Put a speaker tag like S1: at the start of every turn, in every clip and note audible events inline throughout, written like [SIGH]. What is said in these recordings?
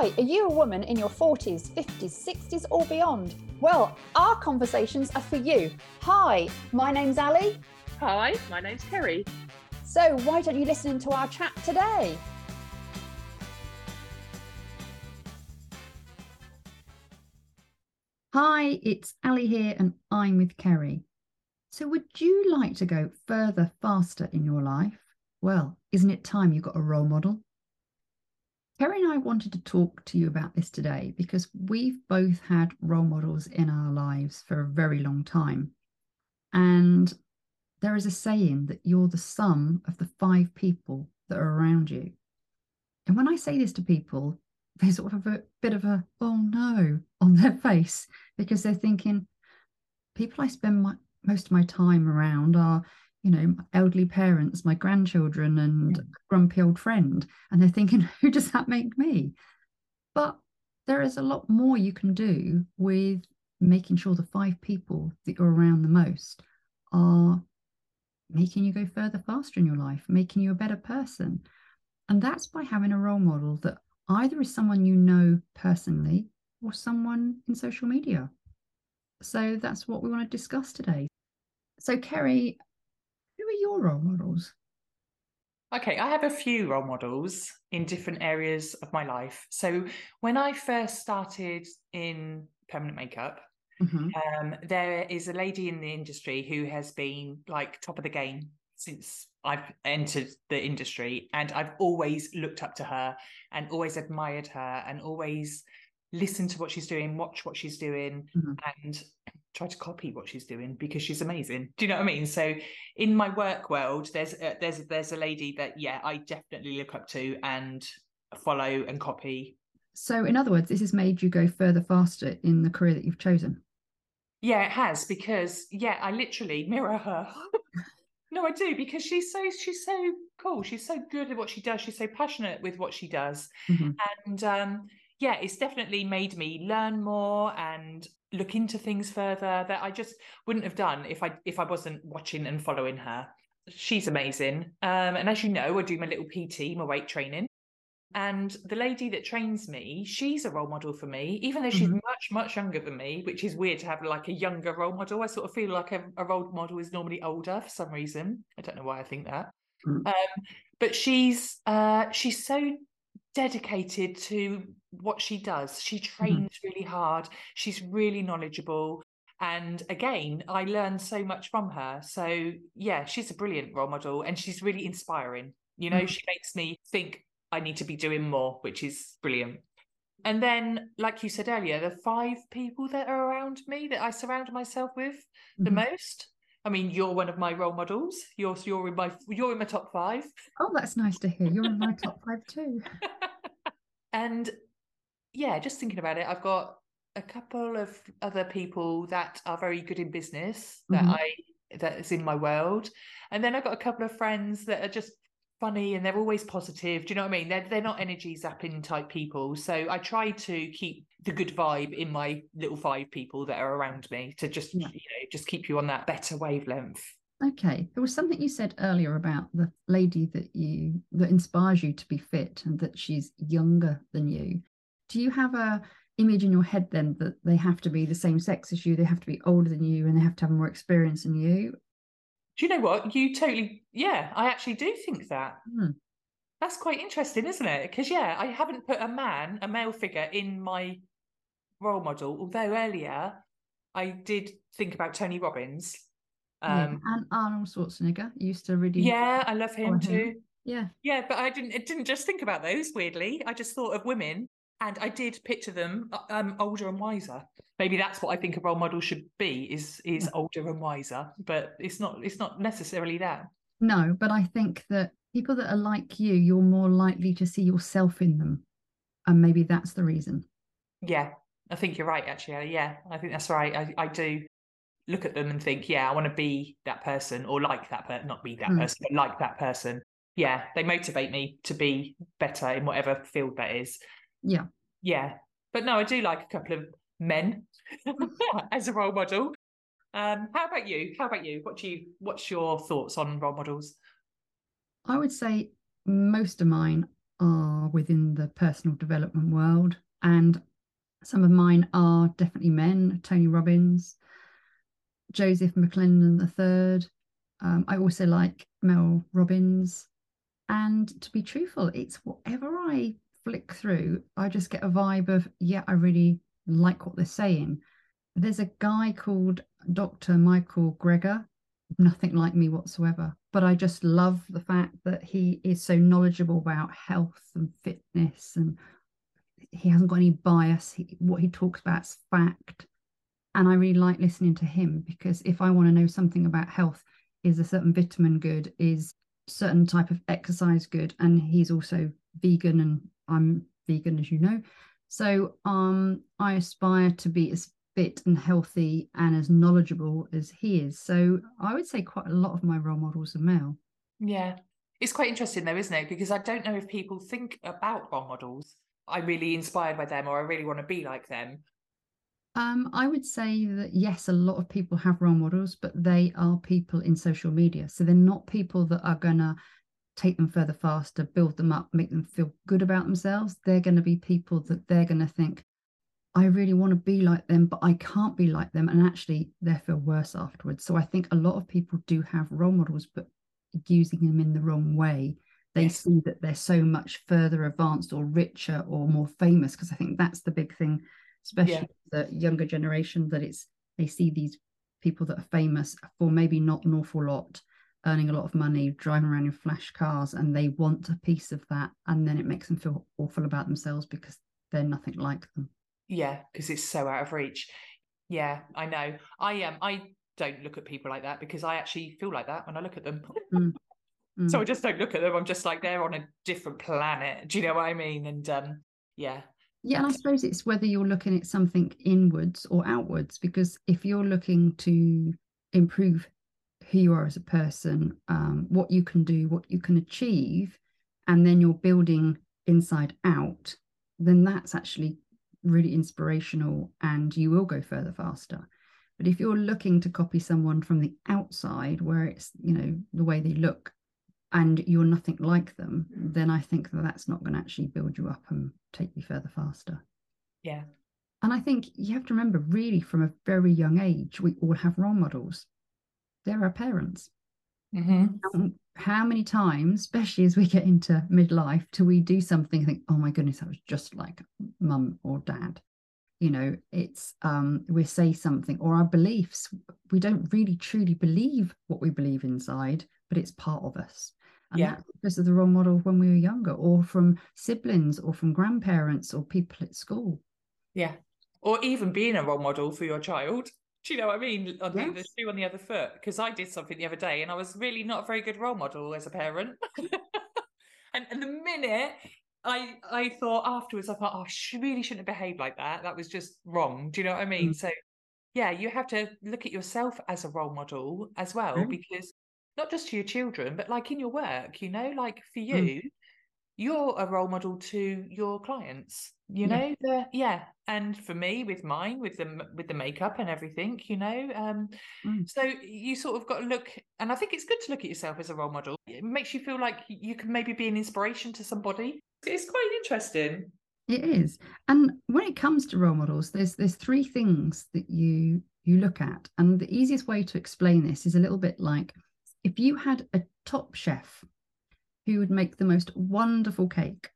S1: Hi, are you a woman in your 40s, 50s, 60s, or beyond? Well, our conversations are for you. Hi, my name's Ali.
S2: Hi, my name's Kerry.
S1: So, why don't you listen to our chat today?
S3: Hi, it's Ali here, and I'm with Kerry. So, would you like to go further, faster in your life? Well, isn't it time you got a role model? Kerry and I wanted to talk to you about this today because we've both had role models in our lives for a very long time. And there is a saying that you're the sum of the five people that are around you. And when I say this to people, they sort of have a bit of a, oh no, on their [LAUGHS] face because they're thinking, people I spend my, most of my time around are you know, elderly parents, my grandchildren, and yeah. grumpy old friend. And they're thinking, [LAUGHS] who does that make me? But there is a lot more you can do with making sure the five people that you're around the most are making you go further faster in your life, making you a better person. And that's by having a role model that either is someone you know personally or someone in social media. So that's what we want to discuss today. So, Kerry, your role models?
S2: Okay, I have a few role models in different areas of my life. So when I first started in permanent makeup, mm-hmm. um, there is a lady in the industry who has been like top of the game since I've entered the industry, and I've always looked up to her and always admired her and always listened to what she's doing, watch what she's doing, mm-hmm. and try to copy what she's doing because she's amazing. Do you know what I mean? So in my work world, there's a, there's there's a lady that yeah, I definitely look up to and follow and copy.
S3: So in other words, this has made you go further faster in the career that you've chosen.
S2: Yeah, it has because yeah, I literally mirror her. [LAUGHS] no, I do because she's so she's so cool. She's so good at what she does. She's so passionate with what she does, mm-hmm. and um, yeah, it's definitely made me learn more and look into things further that I just wouldn't have done if I if I wasn't watching and following her. She's amazing. Um, and as you know, I do my little PT, my weight training. And the lady that trains me, she's a role model for me, even though she's mm-hmm. much, much younger than me, which is weird to have like a younger role model. I sort of feel like a, a role model is normally older for some reason. I don't know why I think that. Mm-hmm. Um, but she's uh, she's so dedicated to what she does. She mm-hmm. trains mm-hmm. really hard. She's really knowledgeable. And again, I learned so much from her. So, yeah, she's a brilliant role model and she's really inspiring. You know, mm-hmm. she makes me think I need to be doing more, which is brilliant. And then, like you said earlier, the five people that are around me that I surround myself with mm-hmm. the most. I mean, you're one of my role models. You're you're in my you're in my top five.
S3: Oh, that's nice to hear. You're in my top five too. [LAUGHS]
S2: and yeah, just thinking about it, I've got a couple of other people that are very good in business that mm-hmm. I that is in my world, and then I've got a couple of friends that are just funny and they're always positive. Do you know what I mean? They're they're not energy zapping type people. So I try to keep the good vibe in my little five people that are around me to just yeah. you know just keep you on that better wavelength.
S3: Okay. There was something you said earlier about the lady that you that inspires you to be fit and that she's younger than you. Do you have a image in your head then that they have to be the same sex as you, they have to be older than you, and they have to have more experience than you?
S2: Do you know what? You totally, yeah, I actually do think that. Hmm. That's quite interesting, isn't it? Because, yeah, I haven't put a man, a male figure in my role model, although earlier I did think about Tony Robbins.
S3: Um, yeah, and Arnold Schwarzenegger used to really.
S2: Yeah, I love him too.
S3: Him. Yeah.
S2: Yeah, but I didn't. It didn't just think about those. Weirdly, I just thought of women and I did picture them uh, um, older and wiser. Maybe that's what I think a role model should be is is yeah. older and wiser, but it's not it's not necessarily that.
S3: No, but I think that people that are like you, you're more likely to see yourself in them, and maybe that's the reason.
S2: Yeah, I think you're right. Actually, yeah, I think that's right. I, I do look at them and think, yeah, I want to be that person or like that person, not be that mm. person, but like that person. Yeah, they motivate me to be better in whatever field that is.
S3: Yeah.
S2: Yeah. But no, I do like a couple of men [LAUGHS] [LAUGHS] as a role model. Um, how about you? How about you? What do you what's your thoughts on role models?
S3: I would say most of mine are within the personal development world. And some of mine are definitely men, Tony Robbins, Joseph McClendon III. Um, I also like Mel Robbins. And to be truthful, it's whatever I flick through, I just get a vibe of, yeah, I really like what they're saying. There's a guy called Dr. Michael Greger, nothing like me whatsoever, but I just love the fact that he is so knowledgeable about health and fitness and he hasn't got any bias. He, what he talks about is fact. And I really like listening to him because if I want to know something about health, is a certain vitamin good? Is certain type of exercise good? And he's also vegan and I'm vegan, as you know. So um, I aspire to be as fit and healthy and as knowledgeable as he is. So I would say quite a lot of my role models are male.
S2: Yeah. It's quite interesting though, isn't it? Because I don't know if people think about role models. I'm really inspired by them or I really want to be like them.
S3: Um, I would say that yes, a lot of people have role models, but they are people in social media. So they're not people that are going to take them further faster, build them up, make them feel good about themselves. They're going to be people that they're going to think, I really want to be like them, but I can't be like them. And actually, they feel worse afterwards. So I think a lot of people do have role models, but using them in the wrong way. They yes. see that they're so much further advanced or richer or more famous. Because I think that's the big thing, especially yeah. the younger generation, that it's they see these people that are famous for maybe not an awful lot earning a lot of money, driving around in flash cars, and they want a piece of that. And then it makes them feel awful about themselves because they're nothing like them.
S2: Yeah, because it's so out of reach. Yeah, I know. I am. Um, I don't look at people like that because I actually feel like that when I look at them. Mm. [LAUGHS] Mm. so I just don't look at them. I'm just like they're on a different planet. Do you know what I mean? And um, yeah.
S3: Yeah, and I suppose it's whether you're looking at something inwards or outwards, because if you're looking to improve who you are as a person, um, what you can do, what you can achieve, and then you're building inside out, then that's actually really inspirational and you will go further faster. But if you're looking to copy someone from the outside, where it's, you know, the way they look and you're nothing like them, then I think that that's not going to actually build you up and take you further faster.
S2: Yeah.
S3: And I think you have to remember, really, from a very young age, we all have role models they're our parents.
S2: Mm-hmm.
S3: How many times, especially as we get into midlife, do we do something and think, oh my goodness, I was just like mum or dad? You know, it's um we say something or our beliefs, we don't really truly believe what we believe inside, but it's part of us. And yeah. because of the role model when we were younger, or from siblings or from grandparents or people at school.
S2: Yeah. Or even being a role model for your child. Do you know what I mean? On yes. the, the shoe on the other foot. Because I did something the other day and I was really not a very good role model as a parent. [LAUGHS] and, and the minute I I thought afterwards, I thought, oh, she really shouldn't have behaved like that. That was just wrong. Do you know what I mean? Mm. So yeah, you have to look at yourself as a role model as well, mm. because not just to your children, but like in your work, you know, like for mm. you, mm you're a role model to your clients you know yeah. yeah and for me with mine with the with the makeup and everything you know um mm. so you sort of got to look and i think it's good to look at yourself as a role model it makes you feel like you can maybe be an inspiration to somebody it's quite interesting
S3: it is and when it comes to role models there's there's three things that you you look at and the easiest way to explain this is a little bit like if you had a top chef who would make the most wonderful cake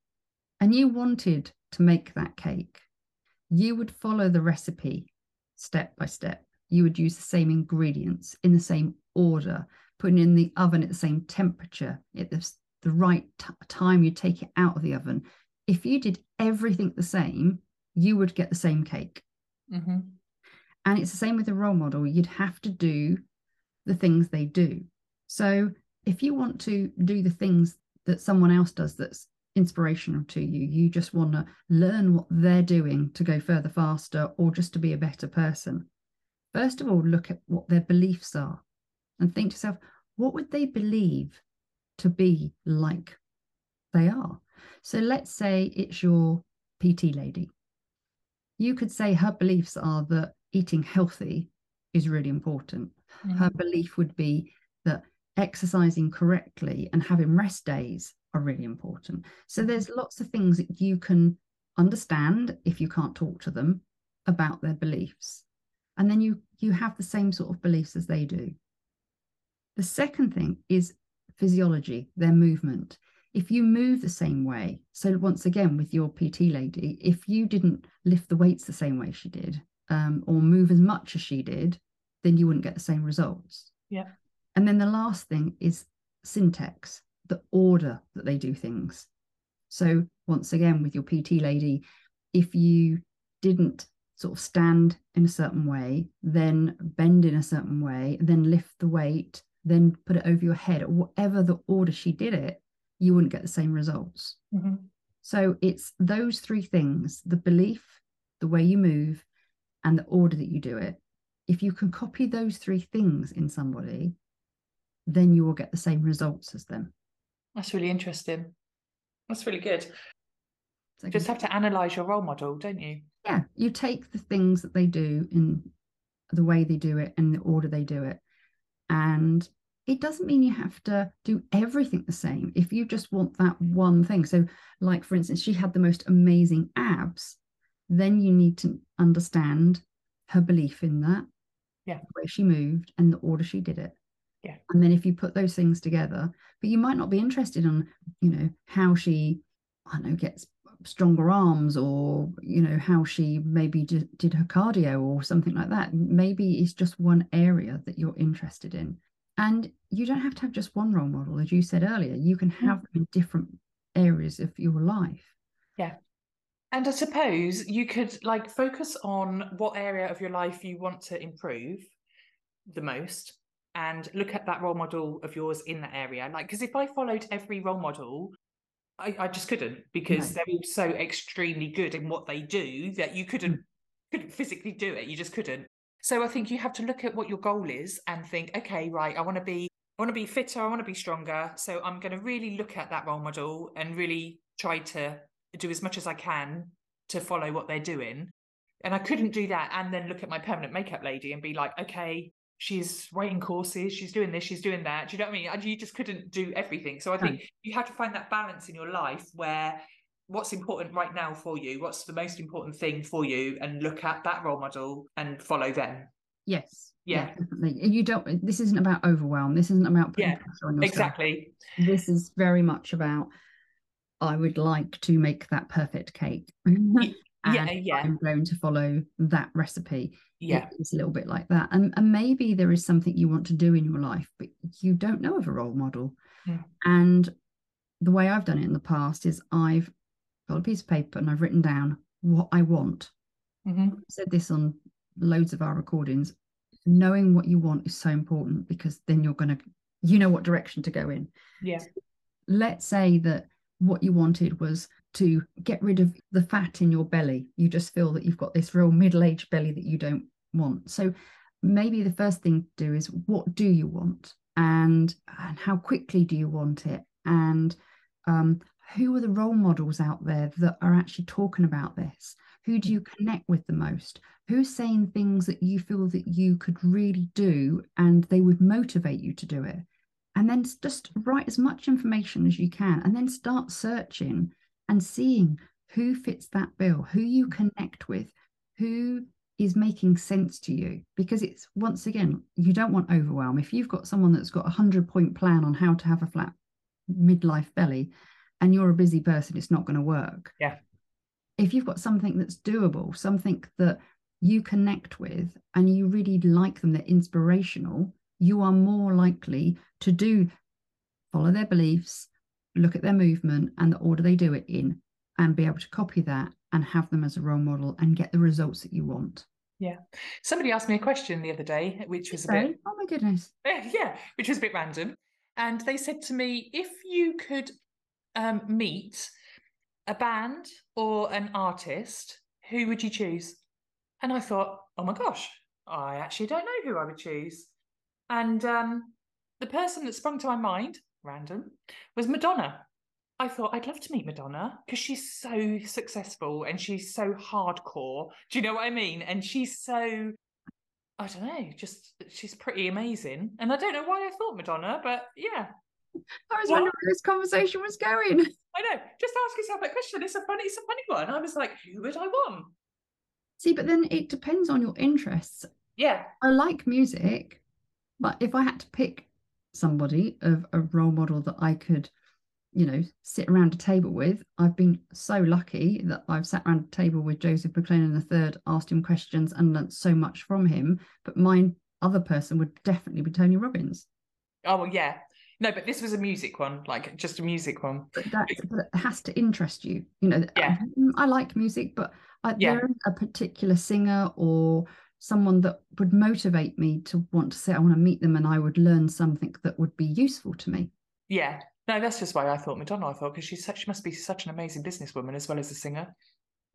S3: and you wanted to make that cake, you would follow the recipe step by step. You would use the same ingredients in the same order, putting in the oven at the same temperature, at the, the right t- time you take it out of the oven. If you did everything the same, you would get the same cake.
S2: Mm-hmm.
S3: And it's the same with the role model. You'd have to do the things they do. So if you want to do the things that someone else does that's inspirational to you. You just want to learn what they're doing to go further faster or just to be a better person. First of all, look at what their beliefs are and think to yourself, what would they believe to be like they are? So let's say it's your PT lady. You could say her beliefs are that eating healthy is really important. Mm-hmm. Her belief would be exercising correctly and having rest days are really important. So there's lots of things that you can understand if you can't talk to them about their beliefs. And then you you have the same sort of beliefs as they do. The second thing is physiology, their movement. If you move the same way, so once again with your PT lady, if you didn't lift the weights the same way she did, um, or move as much as she did, then you wouldn't get the same results.
S2: Yeah.
S3: And then the last thing is syntax, the order that they do things. So once again, with your PT lady, if you didn't sort of stand in a certain way, then bend in a certain way, then lift the weight, then put it over your head, whatever the order she did it, you wouldn't get the same results.
S2: Mm-hmm.
S3: So it's those three things the belief, the way you move, and the order that you do it. If you can copy those three things in somebody, then you will get the same results as them.
S2: That's really interesting. That's really good.
S3: So
S2: Just have to analyze your role model, don't you?
S3: yeah, you take the things that they do in the way they do it and the order they do it. And it doesn't mean you have to do everything the same if you just want that one thing. So, like for instance, she had the most amazing abs, then you need to understand her belief in that,
S2: Yeah.
S3: the way she moved and the order she did it.
S2: Yeah.
S3: And then if you put those things together, but you might not be interested in, you know, how she, I don't know, gets stronger arms or you know how she maybe did, did her cardio or something like that. Maybe it's just one area that you're interested in. And you don't have to have just one role model. As you said earlier you can mm. have them in different areas of your life. Yeah.
S2: And I suppose you could like focus on what area of your life you want to improve the most and look at that role model of yours in that area. Like, because if I followed every role model, I, I just couldn't because
S3: No.
S2: they're all so extremely good in what they do that you couldn't mm. couldn't physically do it. You just couldn't. So I think you have to look at what your goal is and think, okay, right, I want to be I want to be fitter, I want to be stronger. So I'm going to really look at that role model and really try to do as much as I can to follow what they're doing. And I couldn't do that and then look at my permanent makeup lady and be like, okay, she's writing courses, she's doing this, she's doing that. Do you know what I mean? And You just couldn't do everything. So I think you have to find that balance in your life where what's important right now for you, what's the most important thing for you, and look at that role model and follow them.
S3: yes
S2: Yeah.
S3: definitely you don't this isn't about overwhelm this isn't about putting
S2: Yeah,
S3: pressure on yourself
S2: Exactly.
S3: this is very much about I would like to make that perfect cake.
S2: Yeah,
S3: and
S2: yeah.
S3: I'm going to follow that recipe.
S2: Yeah.
S3: It's a little bit like that. And, and maybe there is something you want to do in your life, but you don't know of a role model.
S2: Mm.
S3: And the way I've done it in the past is I've got a piece of paper and I've written down what I want.
S2: hmm
S3: I've said this on loads of our recordings. Knowing what you want is so important because then you're going to, you know, what direction to go in
S2: Yeah.
S3: let's say that what you wanted was to get rid of the fat in your belly. You just feel that you've got this real middle aged belly that you don't want. So maybe the first thing to do is what do you want? And and how quickly do you want it? And um, who are the role models out there that are actually talking about this? Who do you connect with the most? Who's saying things that you feel that you could really do and they would motivate you to do it? And then just write as much information as you can and then start searching and seeing who fits that bill who you mm-hmm. connect with who is making sense to you. Because it's once again you don't want overwhelm. If you've got someone that's got a 100 point plan on how to have a flat midlife belly and you're a busy person it's not going to work.
S2: Yeah.
S3: if you've got something that's doable something that you connect with and you really like them they're inspirational you are more likely to do follow their beliefs look at their movement and the order they do it in and be able to copy that and have them as a role model and get the results that you want Yeah.
S2: Somebody asked me a question the other day, which was a bit
S3: oh my goodness [LAUGHS]
S2: yeah, which was a bit random. And they said to me, if you could um, meet a band or an artist, who would you choose? And I thought, oh my gosh, I actually don't know who I would choose. And um, the person that sprung to my mind, random, was Madonna. I thought I'd love to meet Madonna because she's so successful and she's so hardcore. Do you know what I mean? And she's so I don't know, just she's pretty amazing. And I don't know why I thought Madonna, but yeah.
S3: I was wondering where this conversation was going. [LAUGHS]
S2: I know. Just ask yourself that question. It's a funny, it's a funny one. I was like, who would I want?
S3: See, but then it depends on your interests.
S2: Yeah.
S3: I like music, but if I had to pick somebody of a role model that I could, you know, sit around a table with, I've been so lucky that I've sat around a table with Joseph McClendon III, asked him questions and learnt so much from him. But my other person would definitely be Tony Robbins.
S2: Oh well, yeah. No, but this was a music one, like just a music one.
S3: But that but has to interest you. You know,
S2: Yeah.
S3: I, I like music, but I,
S2: Yeah.
S3: there isn't a particular singer or someone that would motivate me to want to say I want to meet them and I would learn something that would be useful to me.
S2: Yeah. No, that's just why I thought Madonna. I thought because she's such, she must be such an amazing businesswoman as well as a singer.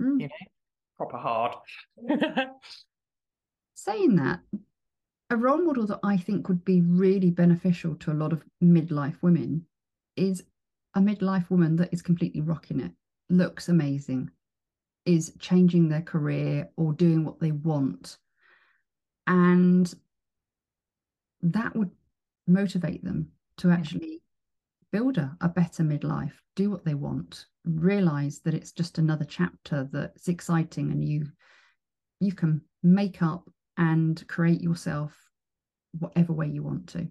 S3: Mm.
S2: You know, proper hard. [LAUGHS]
S3: Saying that, a role model that I think would be really beneficial to a lot of midlife women is a midlife woman that is completely rocking it, looks amazing, is changing their career or doing what they want. And that would motivate them to actually build a, a better midlife, do what they want, realize that it's just another chapter that's exciting and you you can make up and create yourself whatever way you want to.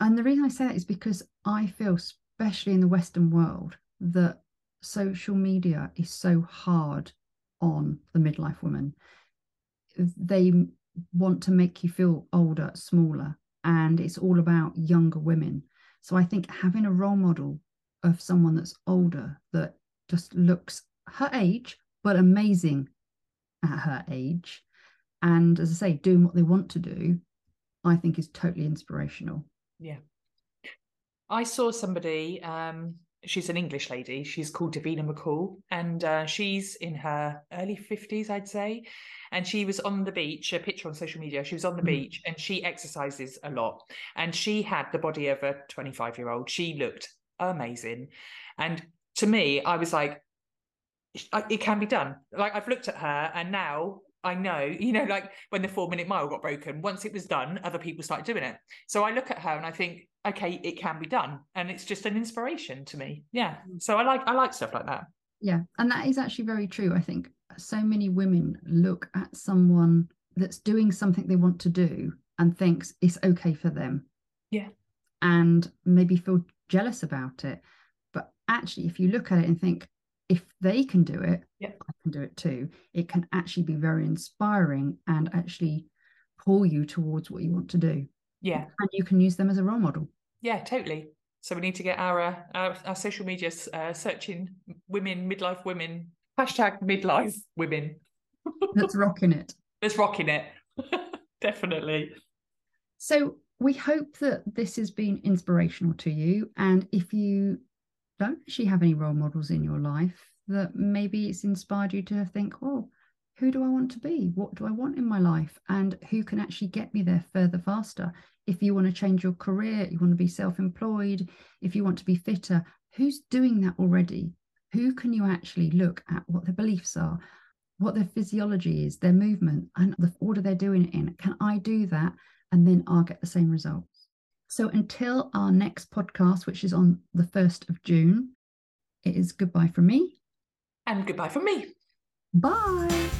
S3: And the reason I say that is because I feel, especially in the Western world, that social media is so hard on the midlife woman. They want to make you feel older, smaller, and it's all about younger women. So I think having a role model of someone that's older that just looks her age, but amazing at her age, and as I say, doing what they want to do, I think is totally inspirational.
S2: Yeah. I saw somebody, um, she's an English lady. She's called Davina McCall, and uh, she's in her early 50s, I'd say. And she was on the beach, a picture on social media. She was on the
S3: Mhm.
S2: beach and she exercises a lot. And she had the body of a 25 year old. She looked amazing. And to me, I was like, it can be done. Like, I've looked at her and now. I know, you know, like when the four minute mile got broken, once it was done, other people started doing it. So I look at her and I think, okay, it can be done. And it's just an inspiration to me. Yeah. Mm. So I like I like stuff like that.
S3: Yeah, and that is actually very true. I think so many women look at someone that's doing something they want to do and thinks it's okay for them.
S2: Yeah.
S3: And maybe feel jealous about it. But actually, if you look at it and think, if they can do it,
S2: Yeah.
S3: I can do it too. It can actually be very inspiring and actually pull you towards what you want to do.
S2: Yeah.
S3: And you can use them as a role model.
S2: Yeah, totally. So we need to get our uh, our, our social media uh, searching women, midlife women, hashtag midlife women. [LAUGHS]
S3: That's rocking it.
S2: Let's rocking it. [LAUGHS] Definitely.
S3: So we hope that this has been inspirational to you. And if you don't actually have any role models in your life, that maybe it's inspired you to think, well, who do I want to be? What do I want in my life? And who can actually get me there further faster? If you want to change your career, you want to be self employed, if you want to be fitter, who's doing that already? Who can you actually look at what their beliefs are, what their physiology is, their movement, and the order they're doing it in? Can I do that? And then I'll get the same results. So until our next podcast, which is on the 1st of June, it is goodbye from me.
S2: And goodbye from me.
S3: Bye.